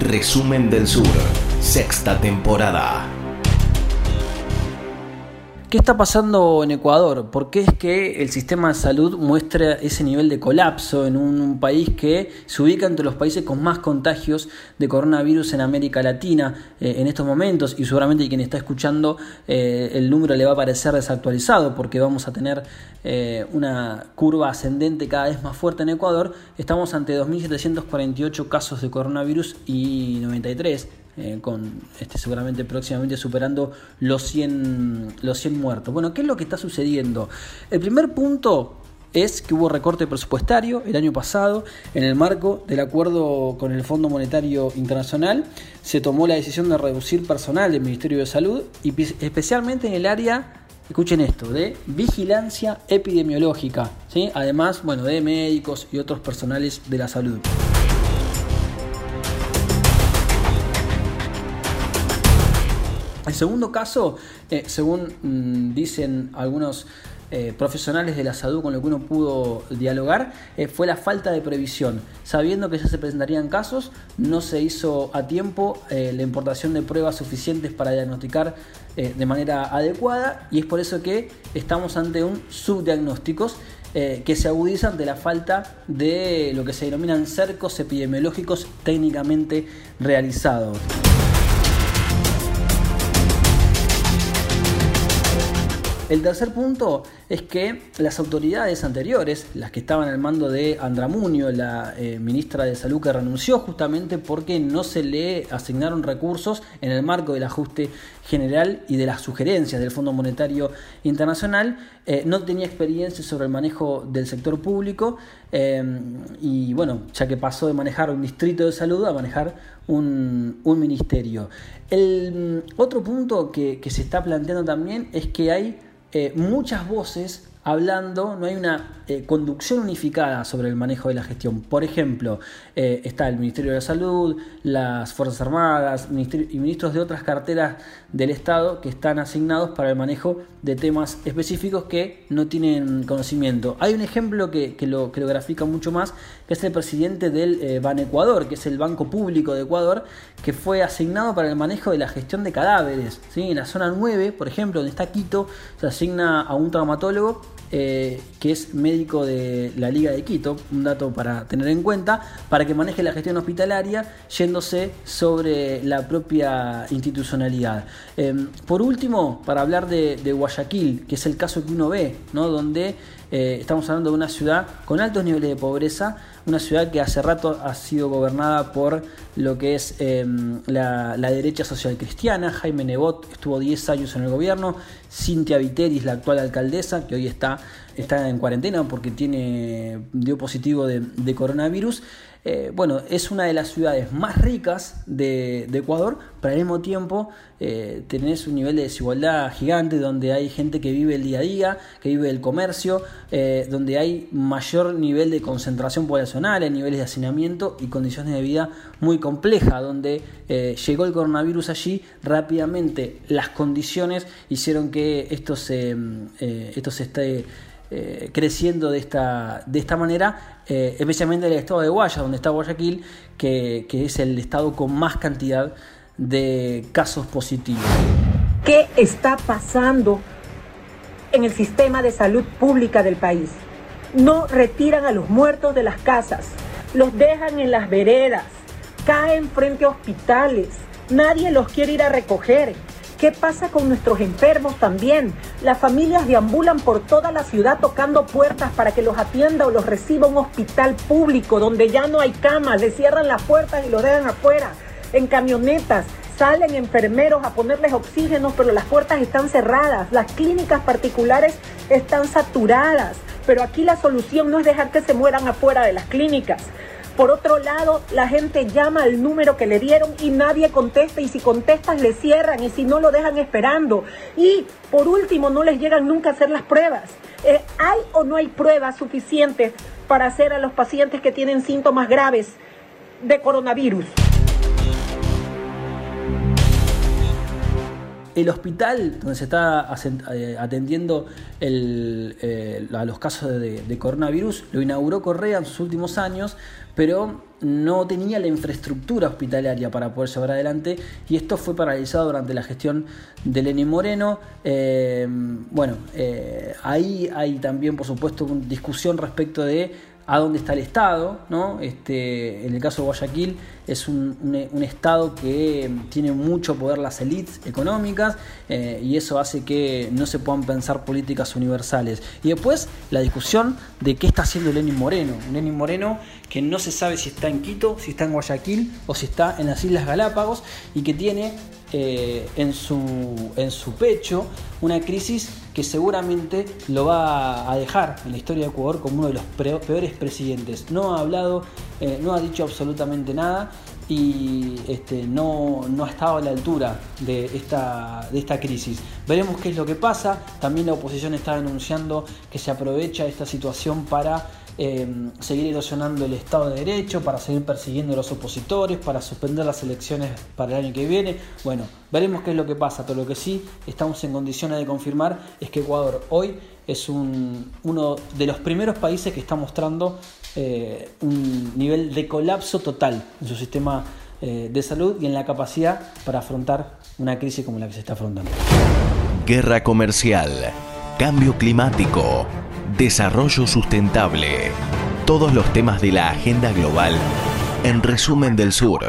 Resumen del Sur, sexta temporada. ¿Qué está pasando en Ecuador? ¿Por qué es que el sistema de salud muestra ese nivel de colapso en un, país que se ubica entre los países con más contagios de coronavirus en América Latina eh, en estos momentos? Y seguramente quien está escuchando eh, el número le va a parecer desactualizado porque vamos a tener eh, una curva ascendente cada vez más fuerte en Ecuador. Estamos ante 2.748 casos de coronavirus y 93 eh, con este, seguramente próximamente superando los 100, los 100 muertos. Bueno, ¿qué es lo que está sucediendo? El primer punto es que hubo recorte presupuestario el año pasado en el marco del acuerdo con el Fondo Monetario Internacional. Se tomó la decisión de reducir personal del Ministerio de Salud y especialmente en el área escuchen esto, de vigilancia epidemiológica, ¿sí? además bueno, de médicos y otros personales de la salud. El segundo caso, eh, según mm, dicen algunos eh, profesionales de la salud con los que uno pudo dialogar, eh, fue la falta de previsión. Sabiendo que ya se presentarían casos, no se hizo a tiempo la importación de pruebas suficientes para diagnosticar de manera adecuada y es por eso que estamos ante un subdiagnósticos que se agudiza ante la falta de lo que se denominan cercos epidemiológicos técnicamente realizados. El tercer punto es que las autoridades anteriores, las que estaban al mando de Andramunio, la eh, ministra de Salud que renunció justamente porque no se le asignaron recursos en el marco del ajuste general y de las sugerencias del Fondo Monetario Internacional, eh, no tenía experiencia sobre el manejo del sector público eh, y bueno, ya que pasó de manejar un distrito de salud a manejar un, ministerio. El mm, otro punto que se está planteando también es que hay eh, muchas voces hablando, no hay una eh, conducción unificada sobre el manejo de la gestión. Por ejemplo, eh, está el Ministerio de la Salud, las Fuerzas Armadas y ministros de otras carteras del Estado que están asignados para el manejo de temas específicos que no tienen conocimiento. Hay un ejemplo que, lo, que lo, grafica mucho más, que es el presidente del eh, Ban Ecuador, que es el Banco Público de Ecuador, que fue asignado para el manejo de la gestión de cadáveres. ¿sí? En la zona 9, por ejemplo, donde está Quito, se asigna a un traumatólogo eh, que es médico de la Liga de Quito, un dato para tener en cuenta, para que maneje la gestión hospitalaria yéndose sobre la propia institucionalidad. Em, por último, para hablar de, Guayaquil, que es el caso que uno ve, ¿no? donde eh, estamos hablando de una ciudad con altos niveles de pobreza, una ciudad que hace rato ha sido gobernada por lo que es em, la, derecha social cristiana. Jaime Nebot estuvo 10 años en el gobierno. Cintia Viteris, la actual alcaldesa, que hoy está, está en cuarentena porque tiene, dio positivo de coronavirus. Eh, bueno, es una de las ciudades más ricas de, Ecuador, pero al mismo tiempo eh, tenés un nivel de desigualdad gigante donde hay gente que vive el día a día, que vive el comercio, eh, donde hay mayor nivel de concentración poblacional, en niveles de hacinamiento y condiciones de vida muy complejas, donde llegó el coronavirus allí rápidamente, las condiciones hicieron que esto se, esto se esté eh, creciendo de esta, de esta manera, eh, especialmente en el estado de Guaya, donde está Guayaquil, que, que es el estado con más cantidad de casos positivos. ¿Qué está pasando en el sistema de salud pública del país? No retiran a los muertos de las casas, los dejan en las veredas, caen frente a hospitales, nadie los quiere ir a recoger ¿Qué pasa con nuestros enfermos también? Las familias deambulan por toda la ciudad tocando puertas para que los atienda o los reciba un hospital público donde ya no hay camas, le cierran las puertas y los dejan afuera. En camionetas salen enfermeros a ponerles oxígeno, pero las puertas están cerradas. Las clínicas particulares están saturadas. Pero aquí la solución no es dejar que se mueran afuera de las clínicas. Por otro lado, la gente llama al número que le dieron y nadie contesta y si contestan le cierran y si no lo dejan esperando. Y por último, no les llegan nunca a hacer las pruebas. Eh, ¿Hay o no hay pruebas suficientes para hacer a los pacientes que tienen síntomas graves de coronavirus? El hospital donde se está eh, atendiendo eh, a los casos de, coronavirus lo inauguró Correa en sus últimos años, pero no tenía la infraestructura hospitalaria para poder llevar adelante y esto fue paralizado durante la gestión de Lenín Moreno. bueno, ahí hay también, por supuesto, discusión respecto de a dónde está el Estado, ¿no? Este, en el caso de Guayaquil es un, Estado que tiene mucho poder las élites económicas eh, y eso hace que no se puedan pensar políticas universales. Y después la discusión de qué está haciendo Lenin Moreno. Lenin Moreno que no se sabe si está en Quito, si está en Guayaquil o si está en las Islas Galápagos y que tiene eh, en, su, en su pecho una crisis seguramente lo va a dejar en la historia de Ecuador como uno de los peores presidentes. No ha hablado, eh, no ha dicho absolutamente nada y este, no, no, ha estado a la altura de esta, de esta crisis. Veremos qué es lo que pasa. También la oposición está denunciando que se aprovecha esta situación para Em, seguir erosionando el Estado de Derecho, para seguir persiguiendo a los opositores, para suspender las elecciones para el año que viene. Bueno, veremos qué es lo que pasa, pero lo que sí estamos en condiciones de confirmar es que Ecuador hoy es uno de los primeros países que está mostrando eh, un nivel de colapso total en su sistema eh, de salud y en la capacidad para afrontar una crisis como la que se está afrontando. Guerra comercial, cambio climático Desarrollo sustentable. Todos los temas de la agenda global en resumen del sur.